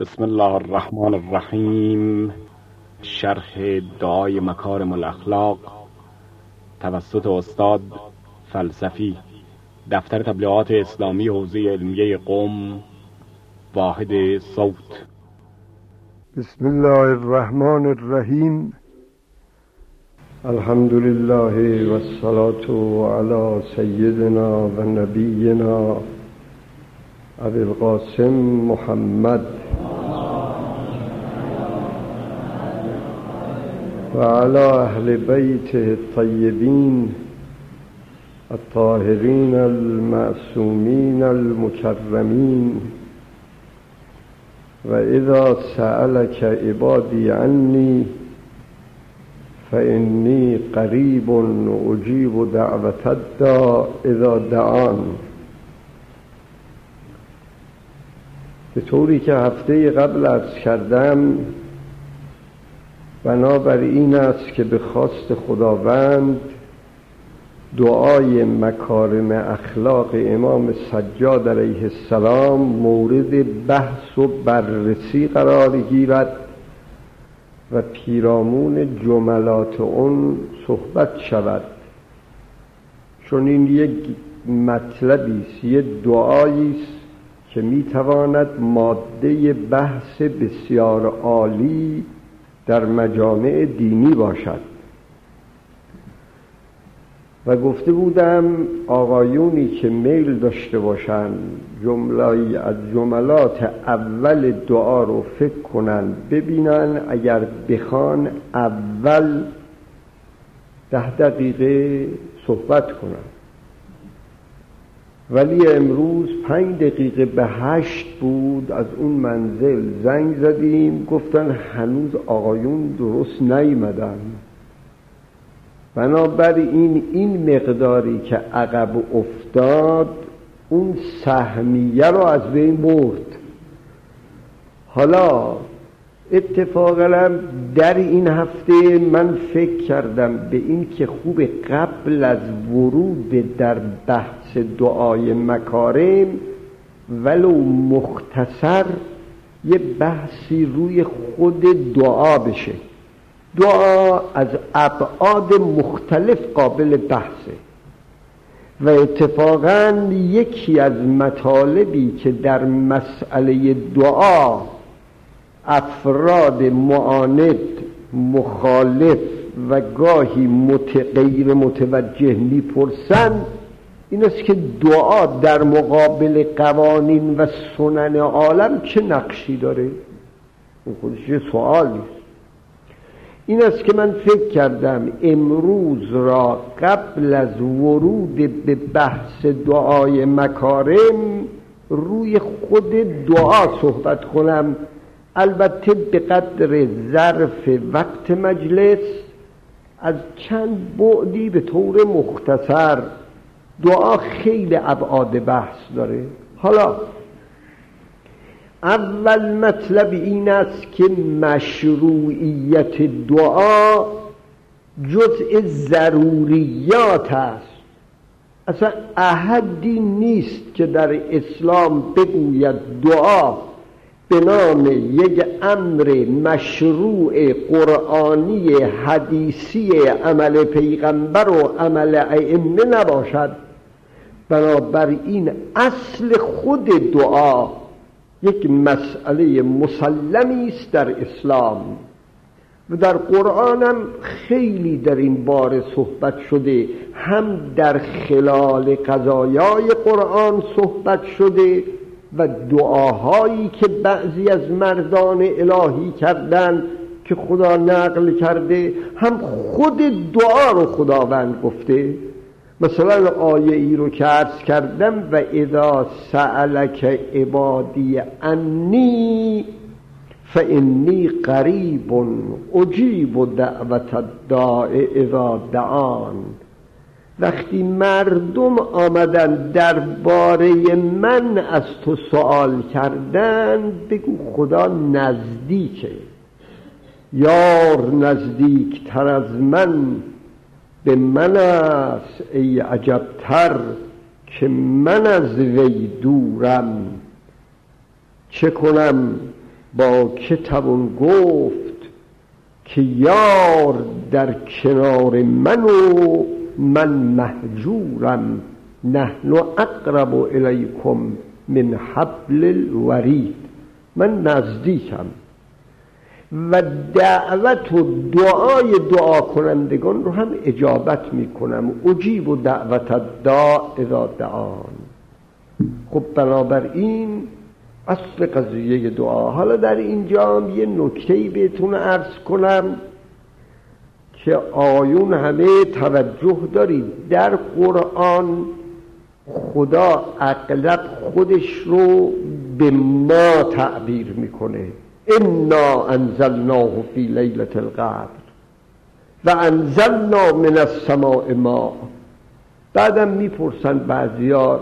بسم الله الرحمن الرحیم. شرح دعای مکارم الاخلاق. توسط استاد فلسفی دفتر تبلیغات اسلامی حوزه علمیه قوم واحد صوت. بسم الله الرحمن الرحیم. الحمد لله والصلاة على سيدنا و نبینا ابی القاسم محمد وعلى أهل بيته الطيبين الطاهرين المعصومين المكرمين. وإذا سألك عبادي عني فإني قريب أجيب دعوة الداع إذا دعان. به طوری که هفته قبل از کردم بنابر این است که به خواست خداوند دعای مکارم اخلاق امام سجاد علیه السلام مورد بحث و بررسی قرار گیرد و پیرامون جملات اون صحبت شود. چون این یک مطلبی است یک دعایی است که می‌تواند ماده بحث بسیار عالی در مجامع دینی باشد. و گفته بودم آقایونی که میل داشته باشند جملایی از جملات اول دعا رو فکر کنند ببینن اگر بخوان اول ده دقیقه صحبت کنند. ولی امروز پنج دقیقه به هشت بود از اون منزل زنگ زدیم گفتن هنوز آقایون درست نیمدن بنابراین این مقداری که عقب افتاد اون سهمیه رو از بین برد. حالا اتفاقا در این هفته من فکر کردم به این که خوب قبل از ورود در بحث دعای مکارم ولو مختصر یه بحثی روی خود دعا بشه. دعا از ابعاد مختلف قابل بحثه. و اتفاقا یکی از مطالبی که در مسئله دعا افراد معاند مخالف و گاهی متغیر متوجه می‌پرسند این است که دعا در مقابل قوانین و سنن عالم چه نقشی داره؟ اون خودش یه سوالی این است که من فکر کردم امروز را قبل از ورود به بحث دعای مکارم روی خود دعا صحبت کنم. البته به قدر ظرف وقت مجلس از چند بعدی به طور مختصر دعا خیلی ابعاد بحث داره. حالا اول مطلب این است که مشروعیت دعا جزء ضروریات است. اصلا احدی نیست که در اسلام بگوید دعا به نام یک امر مشروع قرآنی حدیثی عمل پیغمبر و عمل ائمه نباشد. بنابراین اصل خود دعا یک مسئله مسلمی است در اسلام. و در قرآن هم خیلی در این باره صحبت شده. هم در خلال قضایای قرآن صحبت شده و دعاهایی که بعضی از مردان الهی کردند که خدا نقل کرده هم خود دعا رو خداوند گفته. مثلا آیه ای رو که عرض کردم و اذا سألک عبادی انی فانی قریب اجیب دعوت الداع اذا دعان. وقتی مردم آمدن درباره من از تو سوال کردن بگو خدا نزدیکه. یار نزدیکتر از من. به من است ای عجبتر که من از وی دورم. چه کنم؟ با که توان گفت که یار در کنار من و من محجورم نحن اقرب الیکم من حبل الورید. من نزدیکم. و دعوت و دعای دعا کنندگان رو هم اجابت می‌کنم. اجیب و دعوت دا اذا دعان. خب بنابراین اصل قضیه دعا. حالا در اینجا یه نکتهی بهتون ارز کنم که آیون همه توجه دارید. در قرآن خدا اغلب خودش رو به ما تعبیر می‌کنه. انا انزلناه فی لیلت القدر و انزلنا من السماء ما بعدم می‌پرسن بعضیار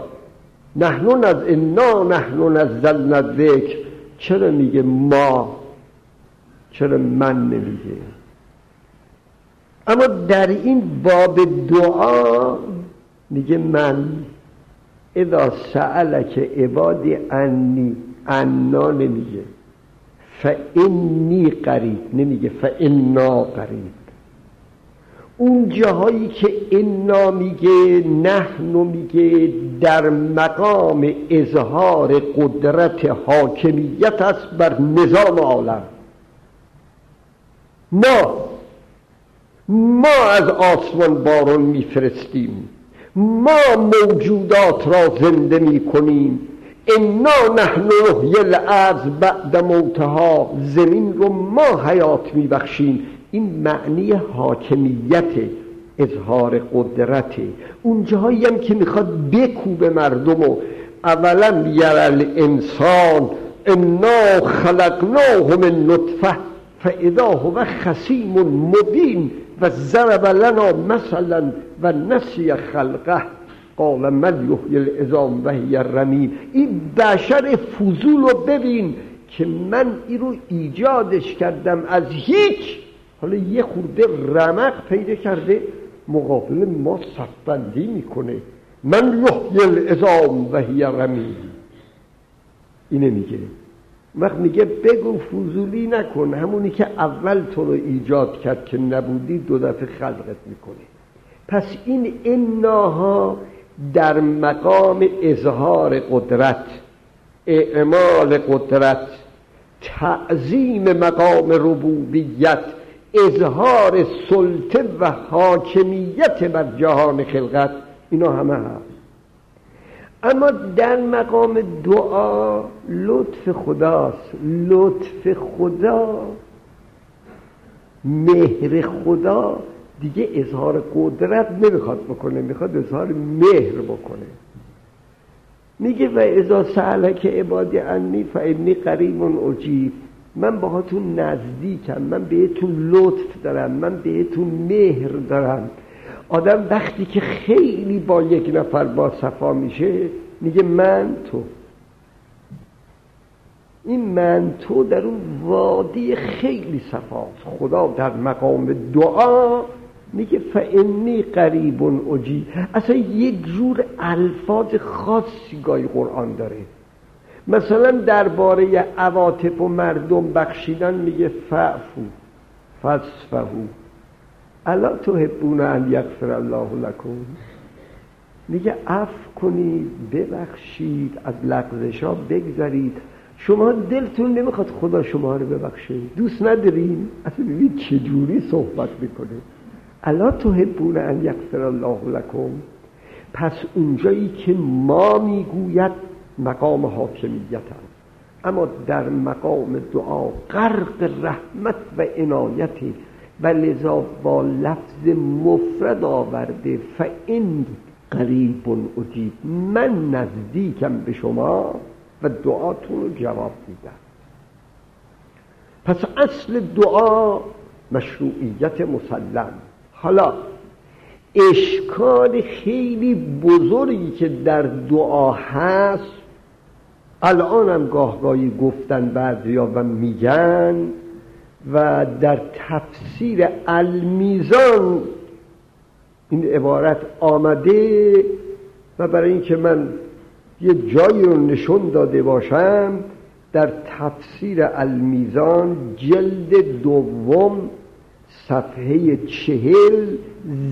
نحن از انا نحن نزلنا الذکر. چرا میگه ما؟ چرا من نمیگه؟ اما در این باب دعا میگه من. اذا سألک عبادی انی انا نمیگه. فانی قریب. نمیگه فانا قریب. اون جاهایی که انا میگه نحنو میگه در مقام اظهار قدرت حاکمیت است بر نظام عالم. ما ما از آسمان بارون میفرستیم. ما موجودات را زنده می‌کنیم. انا نحن نحیی الارض بعد موتها زمین رو ما حیات میبخشیم. این معنی حاکمیت اظهار قدرت. اون جاهایی هم که می‌خواد بکوبه مردم و اولا یر انسان انا خلقناه من نطفه فاذا هو خسیم مبین و ضرب لنا مثلا و نسی خلقه. قال من یحیی العظام و هی رمیم. این بشر فضول رو ببین که من این رو ایجادش کردم از هیچ. حالا یه خورده رمق پیدا کرده مقابل ما صفبندی می‌کنه. من یحیی العظام و هی رمیم. اینه میگه. وقت میگه بگو فضولی نکن همونی که اول تو رو ایجاد کرد که نبودی دو دفعه خلقت می‌کنه. پس این اناها در مقام اظهار قدرت اعمال قدرت تعظیم مقام ربوبیت اظهار سلطه و حاکمیت بر جهان خلقت اینا همه هست. اما در مقام دعا لطف خداست لطف خدا مهر خدا دیگه اظهار قدرت نمی‌خواد بکنه می‌خواد اظهار مهر بکنه. میگه و ازا سألک عبادی انی فانی قریب اجیب. من باهاتون نزدیکم من بهتون لطف دارم من بهتون مهر دارم. آدم وقتی که خیلی با یک نفر با صفا میشه میگه من تو. این من تو در اون وادی خیلی صفاست. خدا در مقام دعا میگه فعنی قریب اجی اصلا یک جور الفاظ خاصی گاهی قرآن داره. مثلا درباره عواطف و مردم بخشیدن میگه فعفو فصفهو الا تحبون ان یغفر الله لکم. میگه اف کنید ببخشید از لغزش ها بگذارید شما دلتون نمی‌خواد خدا شما رو ببخشه. دوست ندارین؟ اصلا ببینید چجوری صحبت می‌کنه. الا تحبون ان یغفر الله لکم. پس اونجایی که ما می‌گوید مقام حاکمیت هست اما در مقام دعا غرق رحمت و عنایت و لذا با لفظ مفرد آورده فان قریب اجیب. من نزدیکم به شما و دعاتون رو جواب میدم. پس اصل دعا مشروعیت مسلم. حالا اشکال خیلی بزرگی که در دعا هست الانم گاهگاهی گفتن بعضیا و میگن و در تفسیر المیزان این عبارت آمده و برای اینکه من یه جایی رو نشون داده باشم در تفسیر المیزان جلد دوم صفحه چهل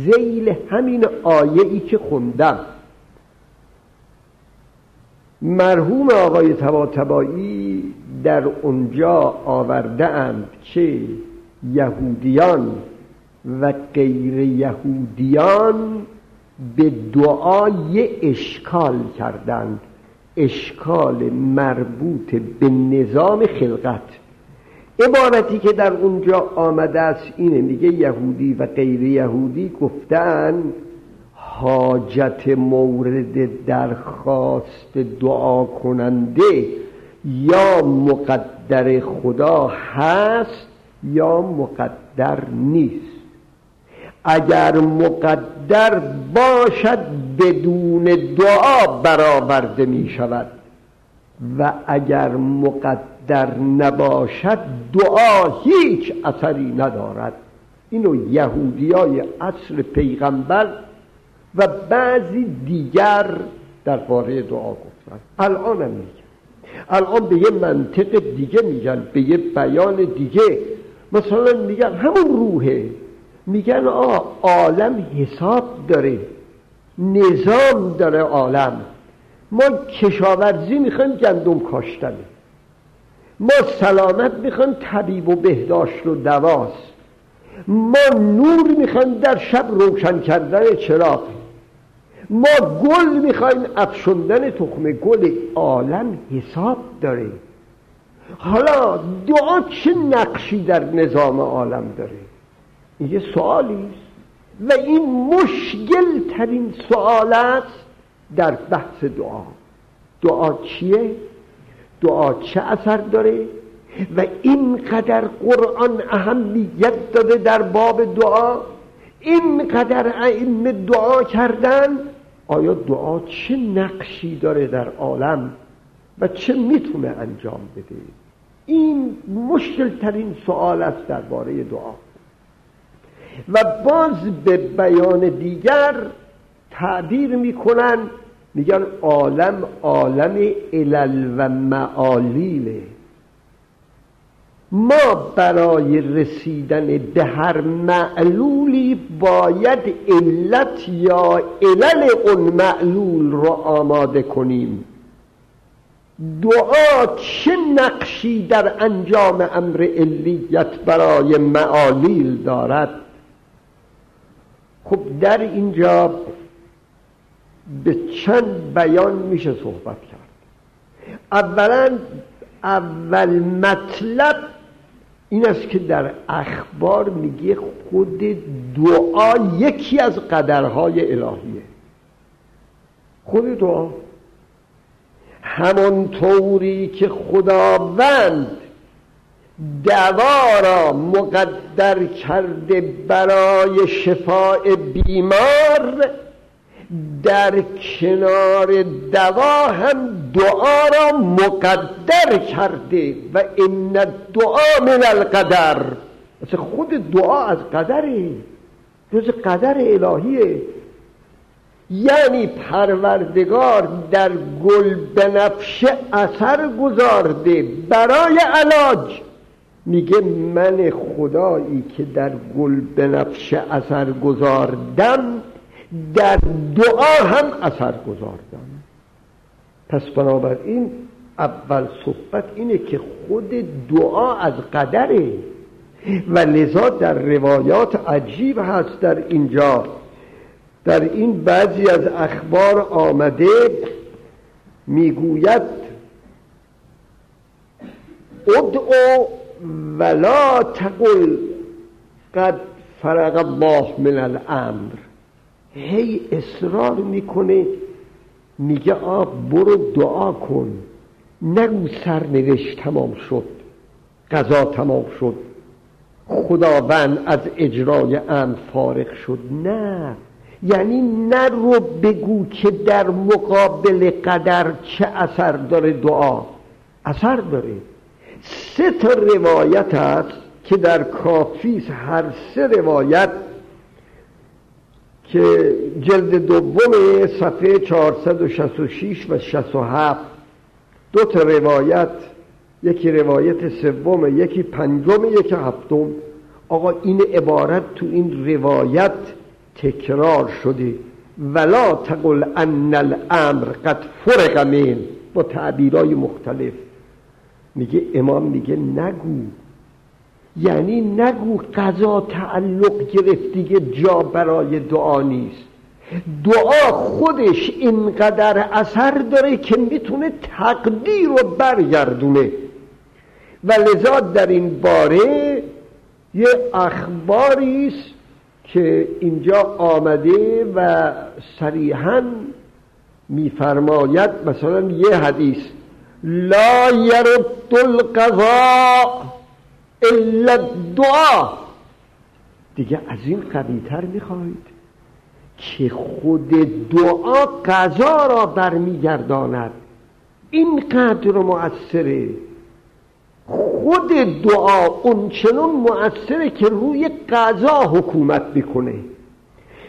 زیل همین آیه ای که خوندم. مرحوم آقای تباتبایی در اونجا آورده اند که یهودیان و غیر یهودیان به دعای اشکال کردند. اشکال مربوط به نظام خلقت. عبارتی که در اونجا آمده است اینه میگه یهودی و غیر یهودی گفتن حاجت مورد درخواست دعا کننده یا مقدر خدا هست یا مقدر نیست. اگر مقدر باشد بدون دعا برآورده می شود و اگر مقدر نباشد دعا هیچ اثری ندارد. اینو یهودی های اصل پیغمبر و بعضی دیگر درباره دعا گفتن. الان هم میگن. الان به یه منطق دیگه میگن به یه بیان دیگه. مثلا میگن همون روحه. میگن آ عالم حساب داره. نظام داره عالم. ما کشاورزی می‌خوایم گندم کاشتنه. ما سلامت می‌خوایم طبیب و بهداشت و دواست. ما نور می‌خوایم در شب روشن کردن چراغ. ما گل می‌خوایم افشوندن تخم گل عالم حساب داره. حالا دعا چه نقشی در نظام عالم داره؟ این یه سوالی است. و این مشکل ترین سوال است در بحث دعا. دعا چیه؟ دعا چه اثر داره؟ و اینقدر قرآن اهمیت داده در باب دعا؟ اینقدر علم دعا کردن؟ آیا دعا چه نقشی داره در عالم و چه می‌تونه انجام بده؟ این مشکل ترین سوال است درباره دعا. و باز به بیان دیگر تعبیر می‌کنن میگن عالم عالم علل و معالیله ما برای رسیدن به هر معلولی باید علت یا علل اون معلول رو آماده کنیم. دعا چه نقشی در انجام امر علیت برای معالیل دارد؟ خب در اینجا به چند بیان میشه صحبت کرد. اولا اول مطلب این است که در اخبار میگه خود دعا یکی از قدرهای الهیه. خود دعا همانطوری که خداوند دوا را مقدر کرده برای شفاء بیمار در کنار دوا هم دعا را مقدر کرده و این دعا من القدر. مثل خود دعا از قدره جز قدر الهیه. یعنی پروردگار در گل بنفش اثر گذارده برای علاج. میگه من خدایی که در گل بنفش اثر گذاردم در دعا هم اثر گذاردم پس بنابراین اول صحبت اینه که خود دعا از قدره و لذا در روایات عجیب هست در اینجا. در این بعضی از اخبار آمده می‌گوید ادعو ولا تقل قد فرق الله من الامر. هی اصرار می‌کنه. میگه آب برو دعا کن. نگو سرنوشت تمام شد. قضا تمام شد. خداوند از اجرای امر فارغ شد. نه. یعنی نرو بگو که در مقابل قدر چه اثر داره دعا. اثر داره. سه تا روایت هست که در کافیس هر سه روایت که جلد دوم صفحه 466 و 67 دو تا روایت یکی روایت سوم یکی پنجم یکی هفتم. آقا این عبارت تو این روایت تکرار شده. ولا تقل ان الامر قد فرق من. با تعبیرهای مختلف. میگه امام میگه نگو. یعنی نگو قضا تعلق گرفت دیگه جا برای دعا نیست. دعا خودش اینقدر اثر داره که می‌تونه تقدیر رو برگردونه. و لذا در این باره یه اخباری است که اینجا آمده و صریحا میفرماید مثلا یه حدیث لا یرد القضاء. الا دعا دیگه از این قویتر می‌خواهید که خود دعا قضا را برمیگرداند. این قدر مؤثره. خود دعا اونچنان مؤثره که روی قضا حکومت می‌کنه.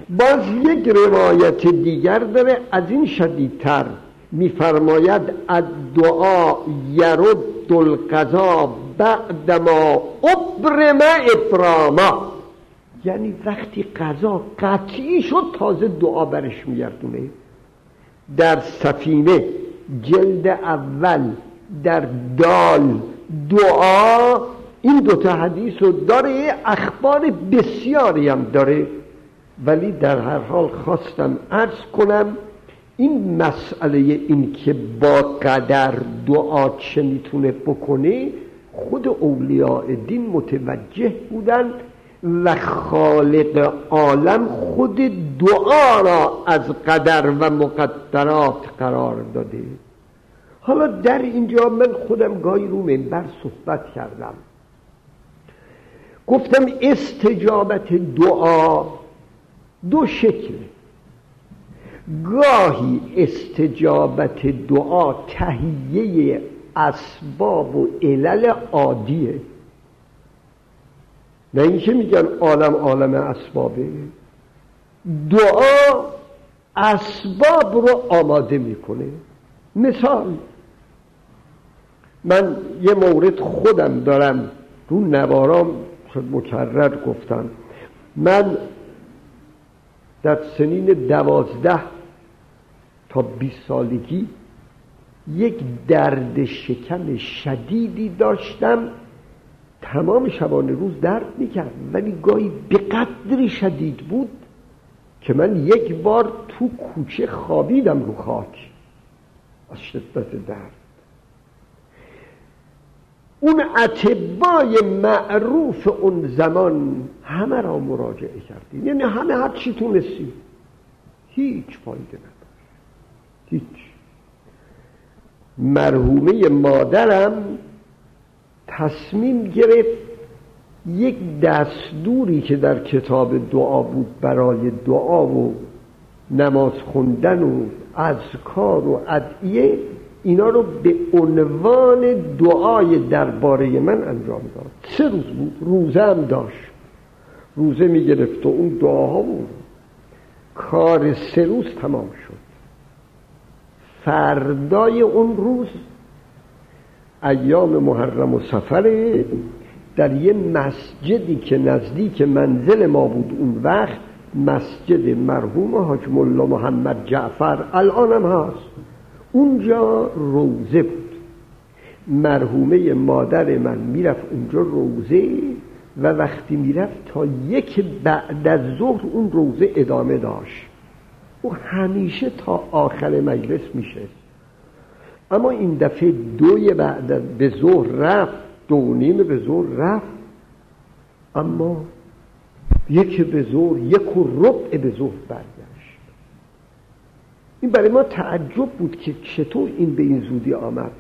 باز یک روایت دیگر داره از این شدیدتر میفرماید الدعا یرد القضا بعدما ابرم ابراما یعنی وقتی قضا قطعی شد تازه دعا برش میگردونه. در سفینه جلد اول در دال دعا این دوتا حدیث رو داره اخبار بسیاری هم داره. ولی در هر حال خواستم عرض کنم این مسئله این که با قدر دعا چه می‌تونه بکنه خود اولیاء دین متوجه بودن و خالق عالم خود دعا را از قدر و مقدرات قرار داده. حالا در اینجا من خودم گاهی رو منبر صحبت کردم. گفتم استجابت دعا دو شکل. گاهی استجابت دعا تهیه اسباب و علل عادیه. نه اینکه میگن عالم عالم اسبابه. دعا اسباب رو آماده می‌کنه. مثال من یه مورد خودم دارم. رو نوارام مکرر گفتم. من در سنین دوازده تا بیست سالگی یک درد شکم شدیدی داشتم. تمام شبانه روز درد می‌کرد. ولی گاهی به قدری شدید بود که من یک بار تو کوچه خوابیدم رو خاک. از شدت درد. اون عتبای معروف اون زمان همه را مراجعه کردیم. یعنی همه هر چی تونستیم. هیچ فایده نداشت. هیچ. مرحومه مادرم تصمیم گرفت یک دستوری که در کتاب دعا بود برای دعا و نماز خوندن و اذکار و ادعیه اینا رو به عنوان دعای درباره من انجام داد. سه روز بود روزه هم داشت. روزه می‌گرفت و اون دعاها بود. کار سه روز تمام شد. فردای اون روز ایام محرم و سفره در یه مسجدی که نزدیک منزل ما بود اون وقت مسجد مرحوم حاج ملا محمد جعفر الانم هست. اونجا روزه بود. مرحومه مادر من می‌رفت اونجا روزه و وقتی می‌رفت تا یک بعد از ظهر اون روزه ادامه داشت. او همیشه تا آخر مجلس میشه. اما این دفعه دوی بعد به ظهر رفت دو نیم به ظهر رفت. اما یک به ظهر یک و ربع به ظهر برگشت. این برای ما تعجب بود که چطور این به این زودی آمد.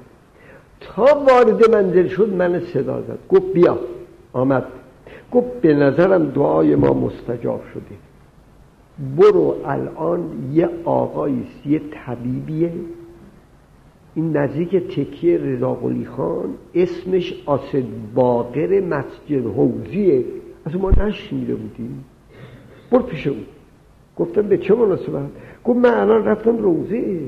تا وارد منزل شد من صدا زد. گفت بیا آمد. گفت به نظرم دعای ما مستجاب شده. برو الان یه آقاییست یه طبیبیه. این نزدیک تکیه رضا خان اسمش آسد باقر مسجد حوزیه. از ما نشنیده بودیم. برو پیش اون گفتم به چه مناسبت؟ گفت من الان رفتم روزه.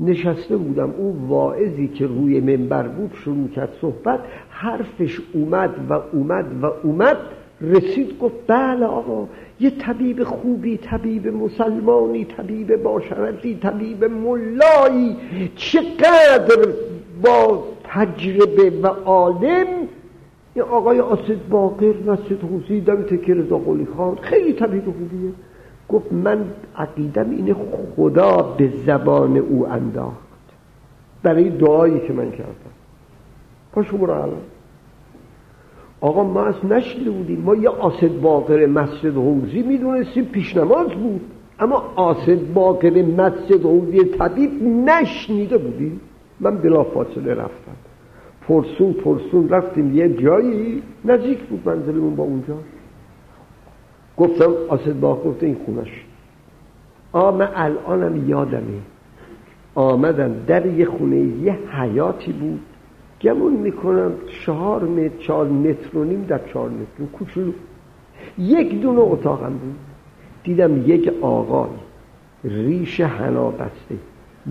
نشسته بودم. او واعظی که روی منبر بود شروع کرد صحبت. حرفش اومد و اومد و اومد. رسید گفت بله آقا یه طبیب خوبی طبیب مسلمانی طبیب باشرتی طبیب ملایی چقدر با تجربه و عالم. یه آقای آسد باقر مسجد حوزی دم تکر خان خیلی طبیب خوبیه. گفت من عقیدم اینه خدا به زبان او انداخت. برای دعایی که من کردم. پاشو برو الان آقا ما از نشنیده بودیم. ما یه آسد باقر مسجد حوزی می‌دونستیم پیش نماز بود. اما آسد باقر مسجد حوزی طبیب نشنیده بودیم. من بلا فاصله رفتم. پرسون پرسون رفتیم یه جایی. نزدیک بود منزلمون با اونجا. گفتم آسد باقر گفته این خونش. آ الانم یادمه. آمدم در یه خونه یه حیاتی بود. گمون می‌کنم چهار متر چهار متر و نیم در چهار متر. کوچولو. یک دونه اتاقم بود. دیدم یک آقای ریش حنا بسته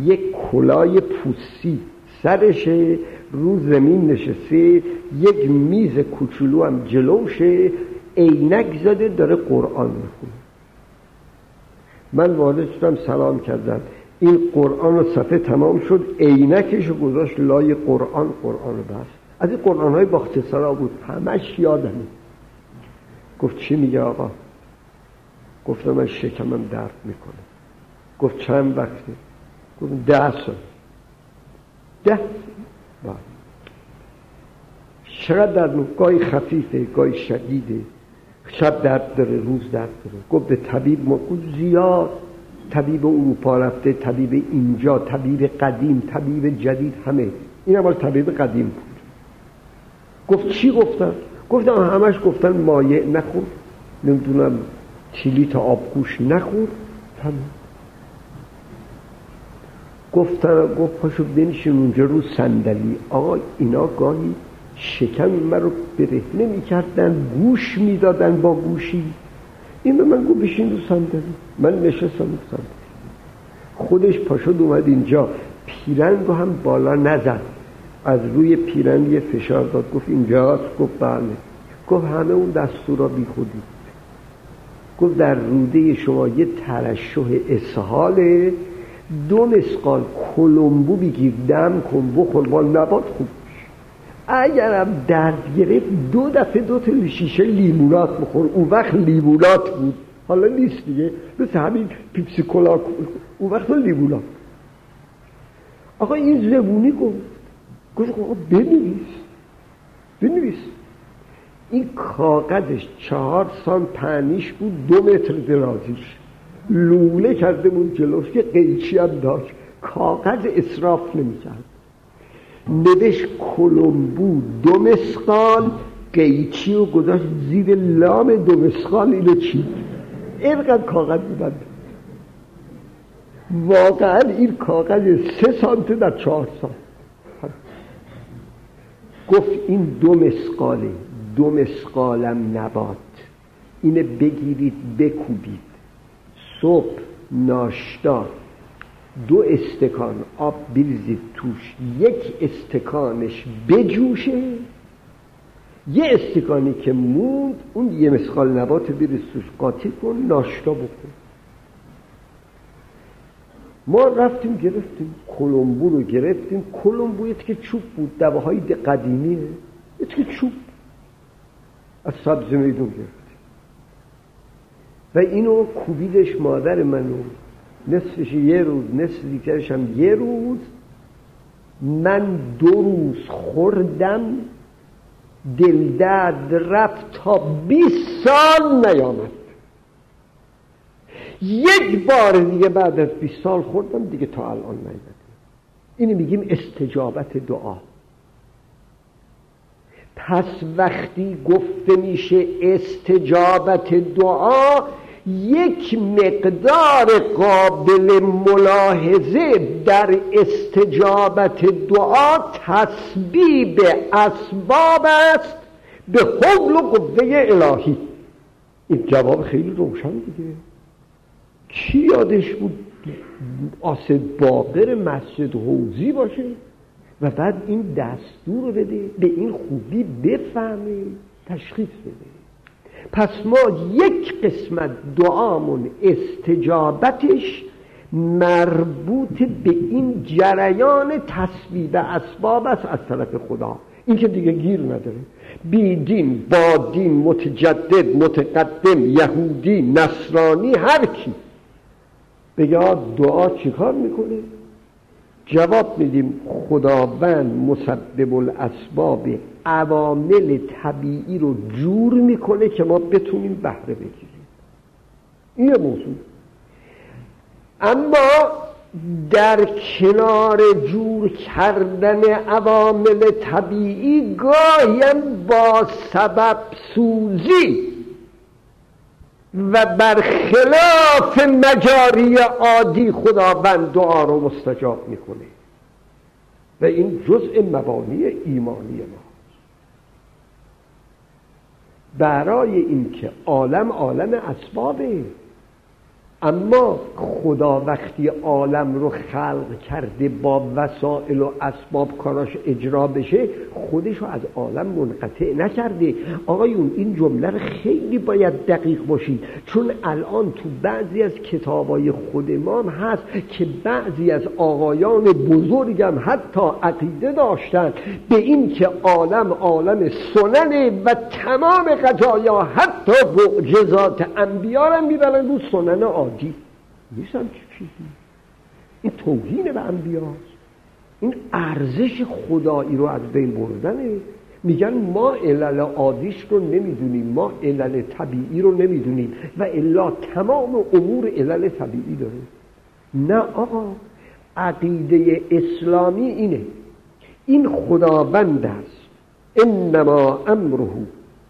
یک کلای پوستی سرشه رو زمین نشسته یک میز کوچولو هم جلوشه عینک زده داره قرآن می‌خونه. من وارد شدم سلام کردم. این قرآن صفحه تمام شد عینکش گذاشت لای قرآن قرآن بس. از این قرآن های با بود همش یادمه گفت چی میگه آقا؟ گفتم من شکمم درد می‌کنه. گفت چند وقته؟ گفت ده سال. ده با. چقدر در گاهی خفیفه گاهی شدیده. شب درد داره روز درد داره. گفت به طبیب ما زیاد. طبیب اروپا رفته طبیب اینجا طبیب قدیم طبیب جدید همه. این هم طبیب قدیم بود. گفت چی گفتن گفتم همش گفتن مایع نخور. نمی‌دونم چیلی تا آبگوش نخور. گفتن گفت پاشو بنشین اونجا رو صندلی. آقا اینا گاهی شکم من رو برهنه می‌کردن گوش می‌دادن با گوشی. این به من گفت بشین رو صندلی من نشستم رو صندلی خودش پاشد اومد اینجا. پیرن رو هم بالا نزد. از روی پیرن یه فشار داد. گفت اینجاست. گفت بله. گفت همه اون دستورا بی خودی گفت در روده شما یه ترشح اسحاله دو مسقال کلمبو بگیر. دم کن بخور. با نبات خوب. اگرم درد گرفت دو دفعه دو تا شیشه لیمونات بخور اون وقت لیمونات بود. حالا نیست دیگه. مثل همین پیپسی کلا اون وقت لیمونات آقا این زبونی گفت. گفت آقا بنویس. بنویس. این کاغذش چهار سان پنیش بود دو متر درازیش. لوله کرده بود جلوش که قیچی هم داشت. کاغذ اصراف نمی‌کرد. نوش کلمبو دو مسقال قیچی و گذاشت زیر لام دو مسقال اینو چی اینقدر کاغذ بودن. واقعا این کاغذ سه سانته در چهار سال. گفت این دو مسقاله دو نبات. اینه بگیرید بکوبید. صبح ناشتا. دو استکان آب بریزید توش یک استکانش بجوشه. یه استکانی که موند اون یه مسخال نبات بریز توش قاطی کن ناشتا بکن. ما رفتیم گرفتیم کلمبو رو گرفتیم. کلمبو یه که چوب بود دواهای قدیمیه یه که چوب. از سبز میدون گرفتیم. و اینو کوبیدش مادر منو نصفش یه روز نصف دیگرش هم یه روز. من دو روز خوردم دلدرد رفت تا 20 سال نیامد. یک بار دیگه بعد از 20 سال خوردم دیگه تا الان نیامد. اینو میگیم استجابت دعا. پس وقتی گفته میشه استجابت دعا یک مقدار قابل ملاحظه در استجابت دعا تسبیب اسباب است به حول و قوه الهی. این جواب خیلی روشن دیگه. کی یادش بود آسد باقر مسجد حوزی باشه و بعد این دستور رو بده به این خوبی بفهمه تشخیص بده. پس ما یک قسمت دعامون استجابتش مربوط به این جریان تصویب اسباب است از طرف خدا. این که دیگه گیر نداره. بیدین با دین متجدد متقدم یهودی نصرانی هر کی. بگه دعا چیکار می‌کنه؟ جواب میدیم خداوند مسبب الاسباب عوامل طبیعی رو جور می‌کنه که ما بتونیم بهره بگیریم. این موضوع. اما در کنار جور کردن عوامل طبیعی گاهیم با سبب سوزی و برخلاف مجاری عادی خداوند دعا رو مستجاب می‌کنه. و این جزء مبانی ایمانی ما. برای اینکه عالم عالم اسبابه. اما خدا وقتی عالم رو خلق کرده با وسائل و اسباب کاراش اجرا بشه خودش رو از عالم منقطع نکرده. آقایون این جمله رو خیلی باید دقیق باشید. چون الان تو بعضی از کتابای خود ما هست که بعضی از آقایان بزرگم حتی عقیده داشتن به این که عالم عالم سننه و تمام قضایا حتی معجزات انبیا رو می‌برن رو سنن عادی نیستم چه چیزی این توهین به انبیاست. این ارزش خدایی رو از بین بردنه. میگن ما علل عادیش رو نمی‌دونیم ما علل طبیعی رو نمی‌دونیم و الا تمام امور علل طبیعی داره. نه آقا عقیده اسلامی اینه. این خداوند است. انما امره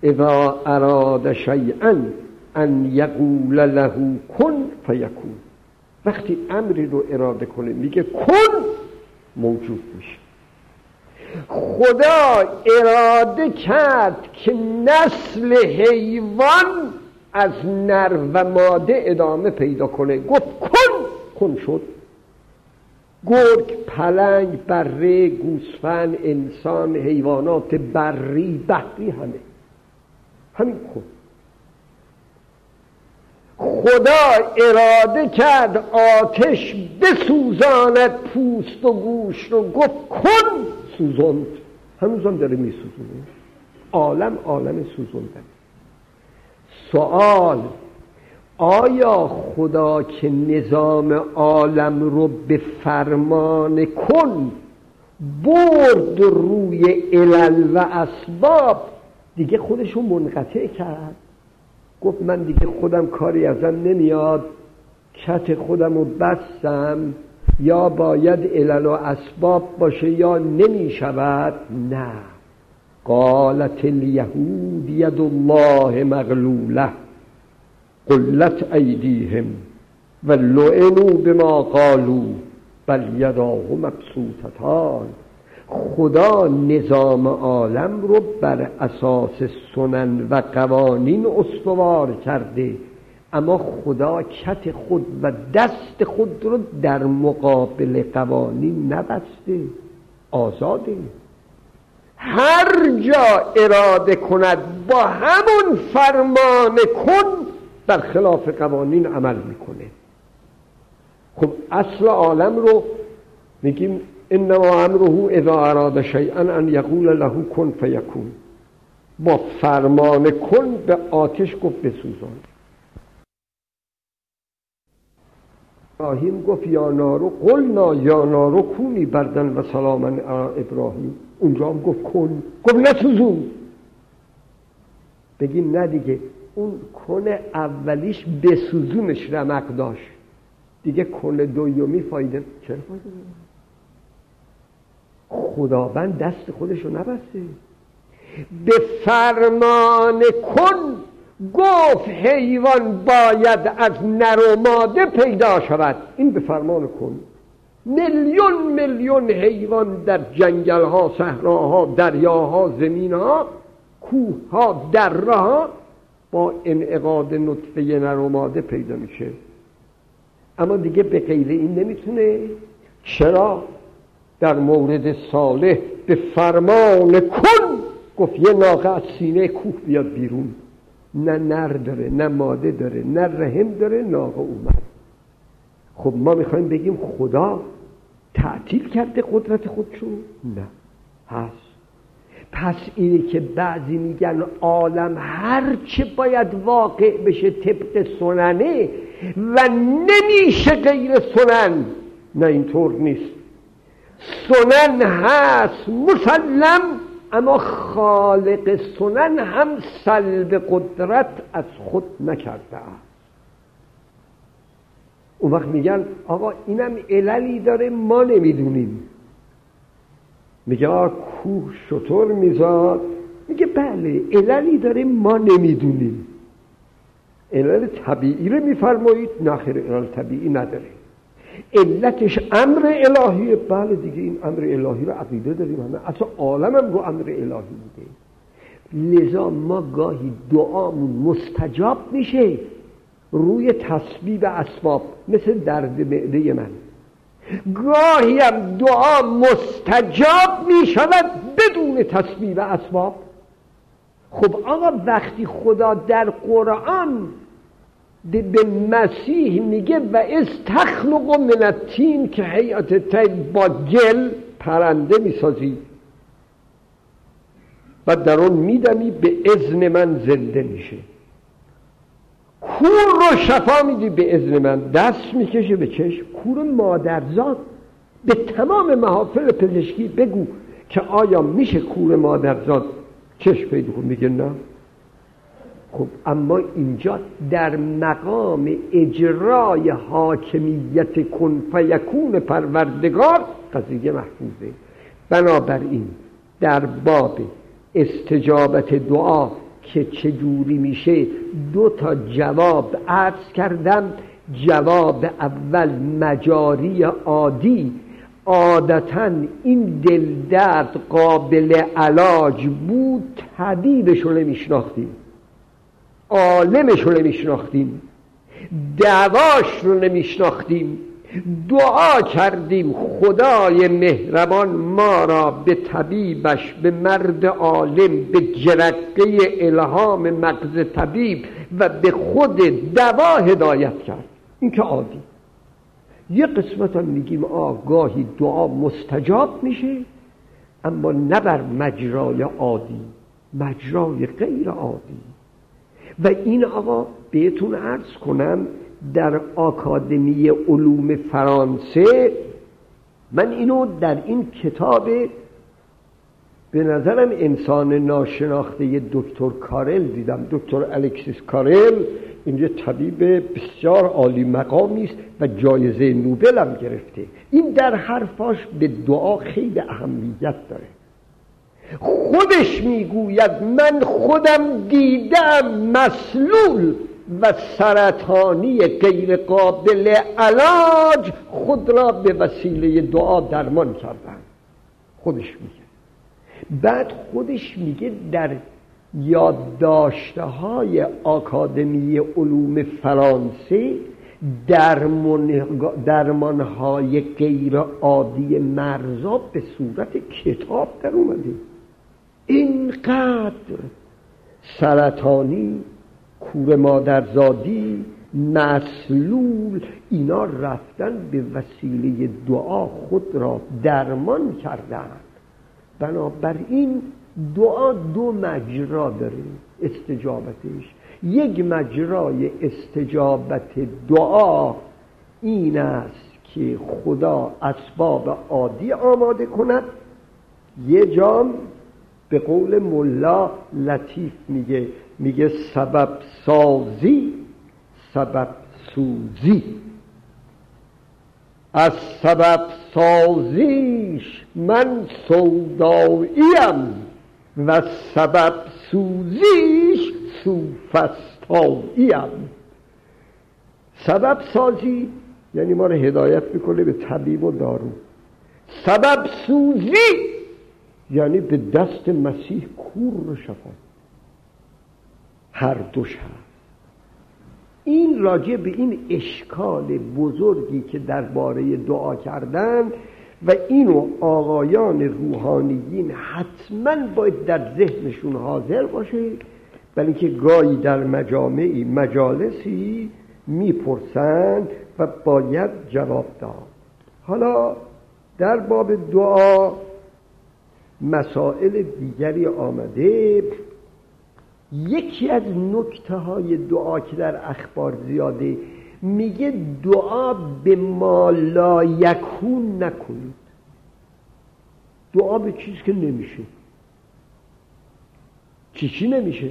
اذا اراد شیئا ان یقول له کن فیکون وقتی امری رو اراده کنه میگه کن موجود میشه. خدا اراده کرد که نسل حیوان از نر و ماده ادامه پیدا کنه. گفت کن کن شد. گرگ پلنگ بره گوسفند انسان حیوانات بری بحری همه. همین کن. خدا اراده کرد آتش بسوزاند پوست و گوش رو گفت کن سوزند. هنوزم داره میسوزونه. عالم عالم سوزندن سوال آیا خدا که نظام عالم رو به فرمان کن برد روی علل و اسباب دیگه خودشو منقطع کرد؟ گفت من دیگه خودم کاری ازم نمیاد. کت خودم رو بستم. یا باید علل و اسباب باشه یا نمی شود نه. قالت الیهود ید الله مغلوله. قلت ایدیهم و لعنوا بما قالوا بل یداه مبسوطتان. خدا نظام عالم رو بر اساس سنن و قوانین استوار کرده. اما خدا کت خود و دست خود رو در مقابل قوانین نبسته. آزاده. هر جا اراده کند با همون فرمان کن در خلاف قوانین عمل می‌کنه. خب اصل عالم رو میگیم انما امره اذا اراد شیئا ان یقول له کن فیکون. با فرمان کن به آتش گفت بسوزان. ابراهیم گفت یا نارو قلنا یا نارو کونی بردن و سلامن ابراهیم. اونجا هم گفت کن. گفت نسوزون. بگیم نه دیگه اون کن اولیش بسوزونش رمق داشت. دیگه کن دویومی فایده چرا؟ فایده خداوند دست خودش رو نبسته. به فرمان کن گفت حیوان باید از نر و ماده پیدا شود. این به فرمان کن. میلیون میلیون حیوان در جنگل ها صحراها دریاها زمین ها کوه ها دره ها با انعقاد نطفه نر و ماده پیدا میشه. اما دیگه به غیر این نمی‌تونه. چرا؟ در مورد صالح به فرمان کن. گفت یه ناقه از سینه کوه بیاد بیرون. نه نر داره نه ماده داره نه رحم داره ناقه اومد. خب ما می‌خوایم بگیم خدا تعطیل کرده قدرت خودشو؟ نه. هست. پس اینه که بعضی میگن عالم هرچه باید واقع بشه طبق سننه و نمیشه غیر سنن. نه اینطور نیست. سنن هست مسلم اما خالق سنن هم سلب قدرت از خود نکرده. اون وقت میگن آقا اینم عللی داره ما نمی‌دونیم. میگه آقا کوه شطور میزاد. میگه بله عللی داره ما نمی‌دونیم. علل طبیعی رو میفرمایید نه علل طبیعی نداره. علتش امر الهیه بله دیگه این امر الهی رو عقیده داریم همه. اصلا عالمم رو امر الهی بوده. لذا ما گاهی دعامون مستجاب میشه روی تسبیب اسباب مثل درد معده من. گاهی هم دعا مستجاب می شود بدون تسبیب اسباب. خب آقا وقتی خدا در قرآن به مسیح میگه و از تخلق من تین که حیات تید با گل پرنده می‌سازی و در اون میدمی به اذن من زنده میشه. کور رو شفا میدی به اذن من. دست می‌کشه به چشم. کور مادرزاد. به تمام محافل پزشکی بگو که آیا میشه کور مادرزاد چشم پیدا کن میگه نه. خب اما اینجا در مقام اجرای حاکمیت کن فیکون پروردگار قضیه محفوظه. بنابراین در باب استجابت دعا که چجوری میشه دو تا جواب عرض کردم. جواب اول مجاری عادی عادتا این دل درد قابل علاج بود طبیبش رو نمیشناختیم. عالمش رو نمیشناختیم. دعواش رو نمیشناختیم. دعا کردیم. خدای مهربان ما را به طبیبش به مرد عالم به جرقه الهام مغز طبیب و به خود دوا هدایت کرد. این که عادی. یه قسمت هم میگیم آگاهی دعا مستجاب میشه اما نه بر مجرای عادی. مجرای غیر عادی. و این آقا بهتون عرض کنم در آکادمی علوم فرانسه من اینو در این کتاب به نظرم انسان ناشناخته دکتر کارل دیدم. دکتر الکسیس کارل اینجا طبیب بسیار عالی مقامی است و جایزه نوبل هم گرفته. این در حرفاش به دعا خیلی اهمیت داره. خودش می‌گوید من خودم دیدم مسلول و سرطانی غیر قابل علاج خود را به وسیله دعا درمان کردن خودش میگه. بعد خودش میگه در یادداشته های آکادمی علوم فرانسه درمان های غیر عادی مرزا به صورت کتاب در اومده. اینقدر سرطانی کور مادرزادی مسلول اینا رفتن به وسیله دعا خود را درمان کردند. بنابراین دعا دو مجرا داره استجابتش. یک مجرای استجابت دعا این است که خدا اسباب عادی آماده کند. یه جام به قول ملا لطیف میگه میگه سبب سازی سبب سوزی. از سبب سازیش من سوداییم و سبب سوزیش سوفستاییم. سبب سازی یعنی ما رو هدایت می‌کنه به طبیب و دارو. سبب سوزی یعنی به دست مسیح کور شفا هر دوش هست این راجع به این اشکال بزرگی که درباره دعا کردن و اینو آقایان روحانیین حتما باید در ذهنشون حاضر باشه ولی اینکه گاهی در مجامعی مجالسی می‌پرسند و باید جواب داد. حالا در باب دعا مسائل دیگری آمده. یکی از نکته های دعا که در اخبار زیاده میگه دعا به ما لا یکون نکنید. دعا به چیز که نمیشه. چی چی نمیشه؟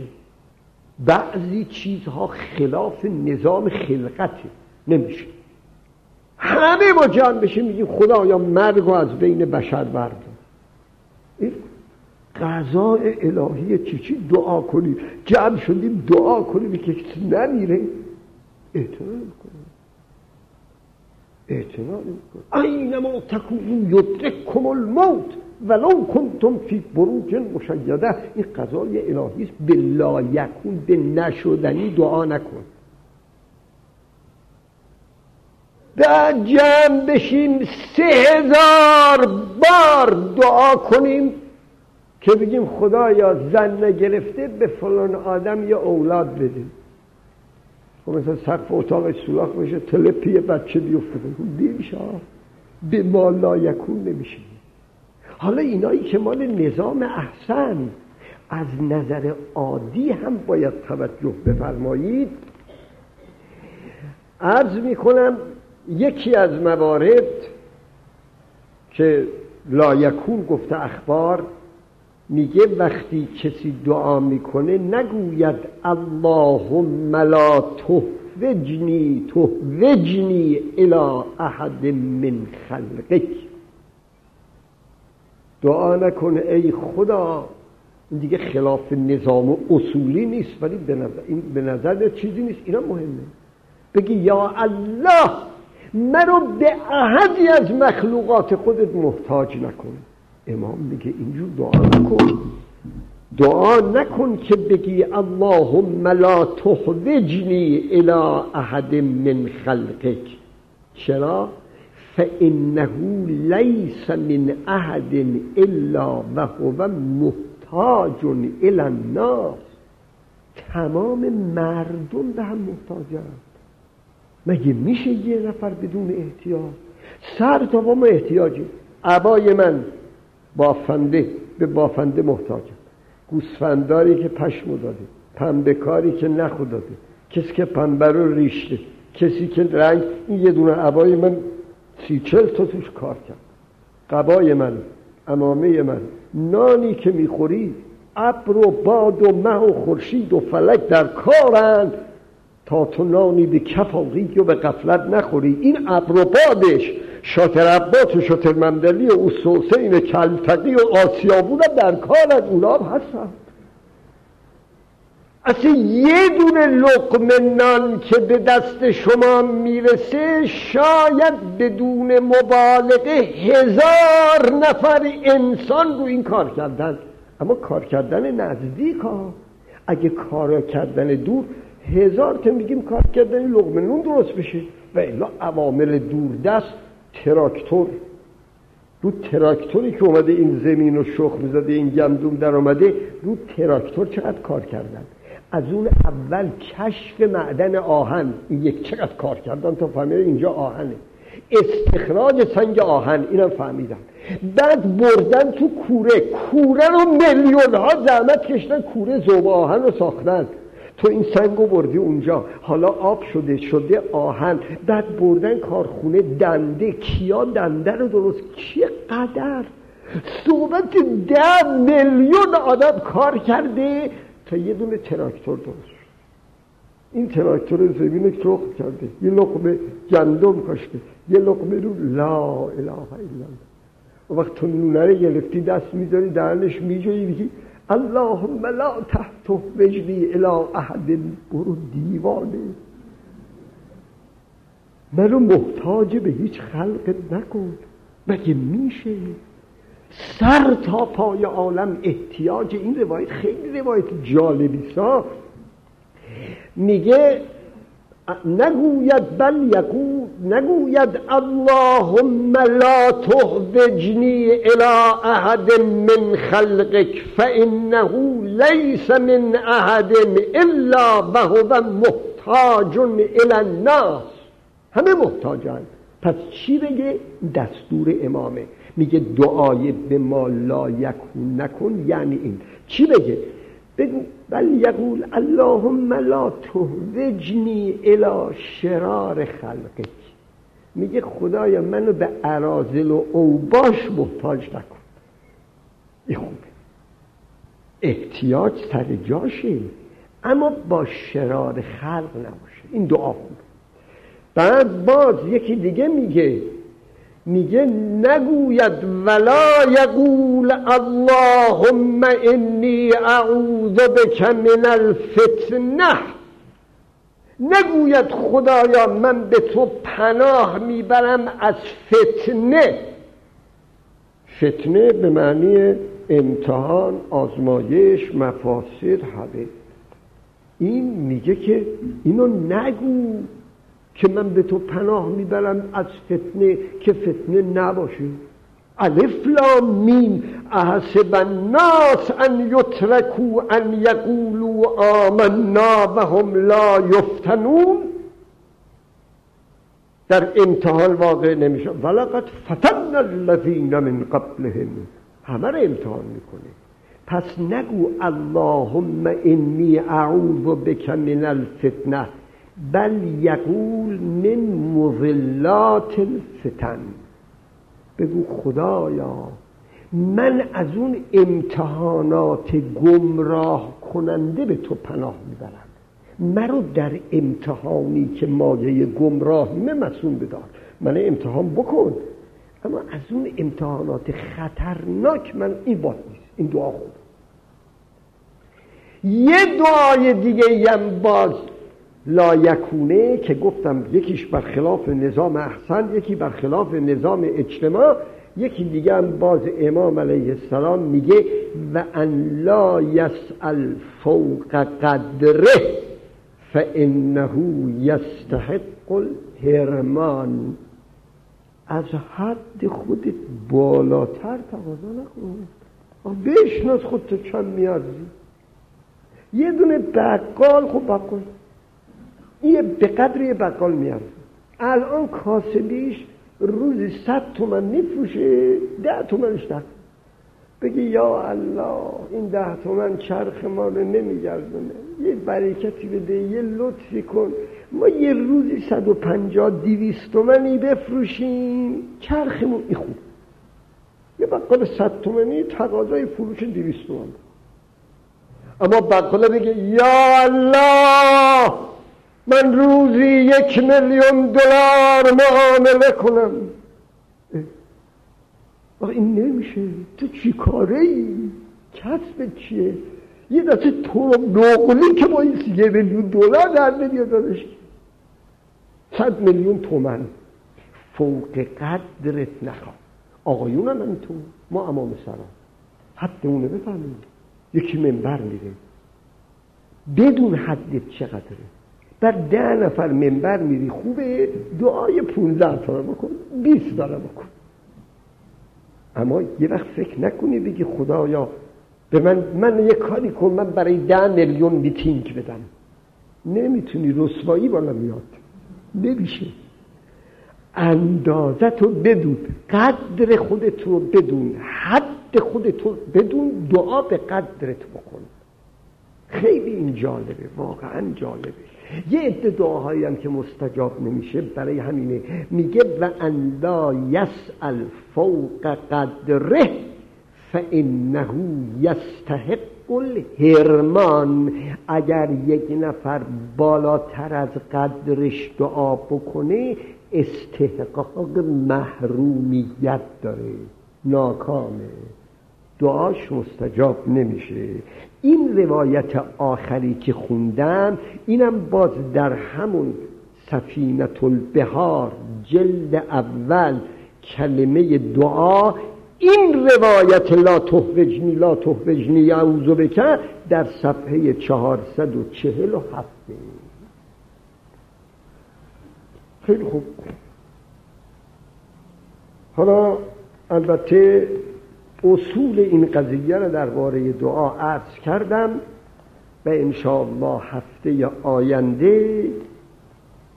بعضی چیزها خلاف نظام خلقته. نمیشه. همه ما جمع بشه میگیم خدایا مرگ از بین بشر بردار. قضاء الهی چی چی دعا کنیم. جمع شدیم دعا کنیم. که کسی نمیره. اعتنا کنیم. اعتنا اینما تکونو یدرککم الموت ولو کنتم فی بروج مشیده. این قضای الهی است. به لایکون به نشدنی دعا نکن. در جمع بشیم سه هزار بار دعا کنیم. که بگیم خدایا زن نگرفته به فلان آدم یا اولاد بدیم خب مثلا سقف اتاق سوراخ بشه تلپی بچه بیفته. نمیشه به ما لایکون نمیشه. حالا اینایی که مال نظام احسن از نظر عادی هم باید توجه بفرمایید. عرض می‌کنم یکی از موارد که لایکون گفته اخبار میگه وقتی کسی دعا می‌کنه نگوید اللهم لا تهوجنی تهوجنی الى احد من خلقک. دعا نکنه ای خدا. این دیگه خلاف نظام و اصولی نیست ولی به نظر, این به نظر چیزی نیست. اینا مهمه. بگی یا الله مرا به احدی از مخلوقات خودت محتاج نکن. امام میگه اینجور دعا نکن. دعا نکن که بگی اللهم لا تخوجنی الى احد من خلقک. چرا؟ فانه لیس من احد الا و هو محتاج الى الناس تمام مردم به هم محتاجند مگه میشه یه نفر بدون احتیاج سر تا ما احتیاجی عبای من بافنده به بافنده محتاجم گوسفنداری که پشمو داده پنبه کاری که نخو داده کسی که پنبه رو ریشته کسی که رنگ این یه دونه عبای من سی چل تا توش کار کرد. قبای من امامه من نانی که می‌خوری ابر و باد و مه و خورشید و فلک در کارند. تا تو نانی به کف و به قفلت نخوری این ابر و بادش شاتر عباس و شاتر مندلی و حسین کلتقی و آسیابون در کار از اونا هستن. اصلا یه دونه لقمه نان که به دست شما می‌رسه شاید بدون مبالغه هزار نفر انسان رو این کار کردن. اما کار کردن نزدیک ها. اگه کار کردن دور هزار که میگیم کار کردن لقمه نون درست بشه. و الا عوامل دور دست تراکتور. رو تراکتوری که اومده این زمین و شخ می‌زده این گندوم در اومده رو تراکتور چقدر کار کردن؟ از اون اول کشف معدن آهن این یک چقدر کار کردن؟ تا فهمیدن اینجا آهنه. استخراج سنگ آهن اینم فهمیدن. بعد بردن تو کوره. کوره رو میلیون ها زحمت کشتن کوره زوب آهن رو ساختن. تو این سنگو بردی اونجا. حالا آب شده شده آهن. بعد بردن کارخونه دنده. کیا دنده رو درست؟ چه قدر صحبت ده میلیون آدم کار کرده. تا یه دونه تراکتور درست این تراکتور زمین رو کرده. یه لقمه گندم کاشته. یه لقمه رو لا اله الا الله. وقت تو نونه رو گرفتی دست می‌ذاری درنش میجایی بگی اللهم لا تحت وجدی الى احد برو دیوانه منو محتاج به هیچ خلق نکن مگه میشه سر تا پای عالم احتیاج این روایت خیلی روایت جالبی سا میگه نگوید بل یقول نگوید اللهم لا تهوجنی الى احد من خلقك فانه ليس من احد الا وهو محتاج الى الناس. همه محتاجن پس چی بگه؟ دستور امامه. میگه دعای به ما لا یکون نکن یعنی این. چی بگه؟ بگو بل یقول اللهم لا تهوجنی الى شرار خلقک. میگه خدایا منو به عرازل و اوباش محتاج نکن. این خوبه احتیاج سر جاشه اما با شرار خلق نباشه. این دعا خوبه. بعد باز یکی دیگه میگه میگه نگوید ولا یقول اللهم انی اعوذ بک من الفتنه. نگوید خدایا من به تو پناه می‌برم از فتنه. فتنه به معنی امتحان آزمایش مفاسد همه این میگه که اینو نگو. که من به تو پناه می‌برم از فتنه که فتنه نباشه. الف لام میم. احسب الناس ان یترکو ان یقولوا آمنا و هم لا یفتنون. در امتحان واقع نمیشه. ولقد فتن الذین من قبلهم. همه رو امتحان می‌کنه. پس نگو اللهم انی اعوذ بک من الفتنه. بل یقول من مظلات الفتن. بگو خدایا من از اون امتحانات گمراه کننده به تو پناه می‌برم. مرا در امتحانی که مایه گمراهیمه مسئول بدار. من امتحان بکن. اما از اون امتحانات خطرناک من این بات نیست. این دعا خود. یه دعای دیگه هم باز لایکونه که گفتم یکیش برخلاف نظام احسن یکی برخلاف نظام اجتماع یکی دیگه هم باز امام علیه السلام میگه و ان لا یسأل فوق قدره فانه یستحق الهرمان از حد خودت بالاتر تقاضا نکن. بشناس خودتو چند میارزی. یه دونه بقال خب بقال. این به قدر یه بقال میارزه الان کاسبیش روزی صد تومن میفروشه ده تومنش ده بگی یا الله این ده تومن چرخ ما رو نمیگردونه. یه برکتی بده یه لطفی کن. ما یه روزی صد و پنجاه دیویست تومنی بفروشیم. چرخمون ای خوب. یه بقال صد تومنی تقاضای فروش دیویست تومن. اما بقاله بگه یا الله! من روزی یک میلیون دلار معامله کنم. این نمیشه. تو چی کاره ای کسب چیه؟ یه دسته تو نقلی که با این یه میلیون دلار در نمیاد دادش صد میلیون تومن. فوق قدرت نخواه. آقایون هم تو ما امام سرا. حد اونه بفهمیم. یکی منبر میره. بدون حدت چقدره. بر ده نفر منبر میری خوبه. دعای پونزده تا بکن بیست داره بکن. اما یه وقت فکر نکنی بگی خدایا به من من یه کاری کن من برای ده میلیون میتینگ بدم. نمی‌تونی رسوایی بالا میاد. نمیشه. اندازت رو بدون قدر خودت رو بدون حد خودت رو بدون دعا به قدرت بکن. خیلی این جالبه واقعا جالبه. یه عده هم که مستجاب نمیشه برای همینه. میگه و انلا یسأل فوق قدره فانه یستحق الهرمان اگر یک نفر بالاتر از قدرش دعا بکنه استحقاق محرومیت داره. ناکامه. دعاش مستجاب نمیشه. این روایت آخری که خوندم اینم باز در همون سفینت البهار جلد اول کلمه دعا. این روایت لا تهوجنی لا تهوجنی اعوذ بکن در صفحه چهارصد و چهل و هفته خیلی خوب. حالا البته اصول این قضیه رو درباره دعا عرض کردم و انشاءالله هفته آینده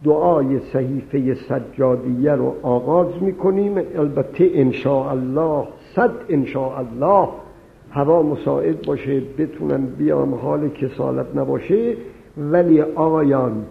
دعای صحیفه سجادیه رو آغاز می‌کنیم. البته انشاءالله صد انشاءالله هوا مساعد باشه بتونم بیام حال کسالت نباشه. ولی آقایان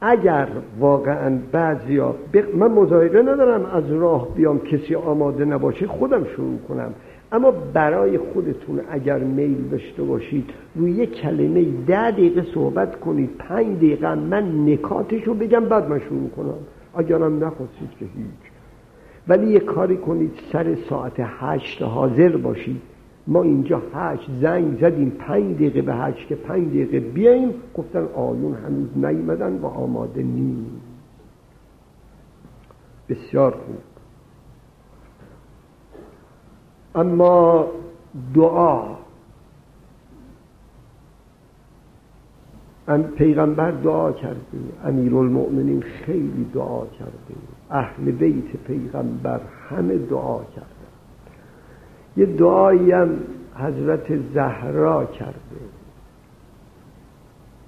اگر واقعا بعضیا من مزایقه ندارم از راه بیام کسی آماده نباشه خودم شروع کنم. اما برای خودتون اگر میل داشته باشید روی یک کلمه ده دقیقه صحبت کنید پنج دقیقه من نکاتش رو بگم بعد من شروع کنم. اگرم نخواستید که هیچ. ولی یه کاری کنید سر ساعت هشت حاضر باشید. ما اینجا هشت زنگ زدیم پنج دقیقه به هشت که پنج دقیقه بیاییم. گفتن آیون هنوز نیمدن و آماده نیم. بسیار خوب. اما دعا. پیغمبر دعا کرده امیر المؤمنین خیلی دعا کرده اهل بیت پیغمبر همه دعا کرده یه دعایی هم حضرت زهرا کرده.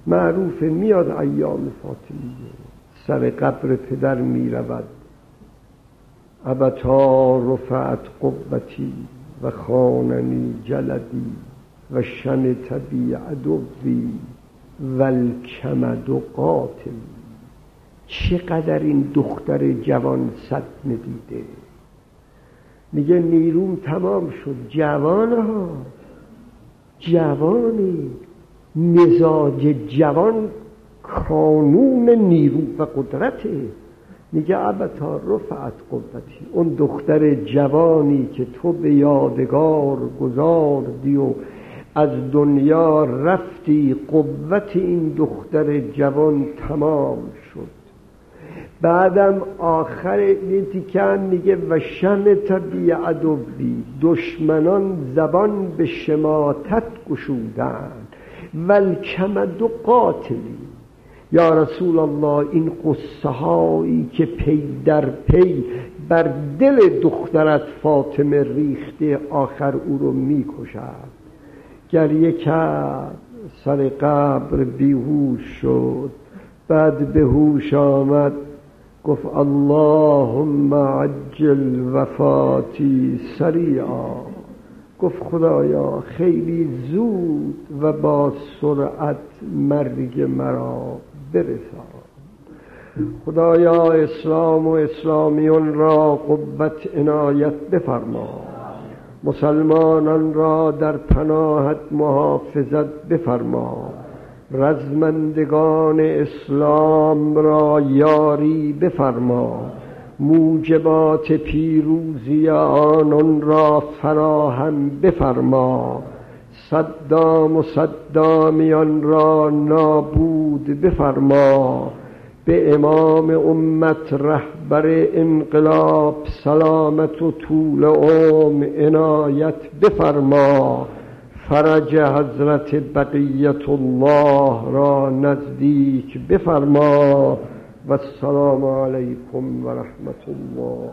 معروف میاد ایام فاطمیه سر قبر پدر می رود ابتا رفعت قبتی و خاننی جلدی و شن تبی عدوی و الکمد و قاتل. چقدر این دختر جوان صد دیده میگه نیروم تمام شد. جوان ها. جوانی. مزاج جوان کانون نیرو و قدرته. میگه ابتا رفعت قوتی. اون دختر جوانی که تو به یادگار گذاردی و از دنیا رفتی قوت این دختر جوان تمام شد. بعدم آخر این تیکن میگه و شم تبی عدوی دشمنان زبان به شماتت گشودن. ول کمد و قاتلی. یا رسول الله این قصه هایی که پی در پی بر دل دخترت فاطمه ریخته آخر او رو می‌کشد. گریه کرد سر قبر بیهوش شد بعد به هوش آمد گفت اللهم عجل وفاتی سریعا. گفت خدایا خیلی زود و با سرعت مرگ مرا. برسان خدایا اسلام و اسلامیون را قوت عنایت بفرما مسلمانان را در پناهت محافظت بفرما رزمندگان اسلام را یاری بفرما موجبات پیروزی آنان را فراهم بفرما صدام و صدامیان را نابود بفرما. به امام امت رهبر انقلاب سلامت و طول عمر عنایت بفرما. فرج حضرت بقیت الله را نزدیک بفرما. و السلام علیکم و رحمت الله.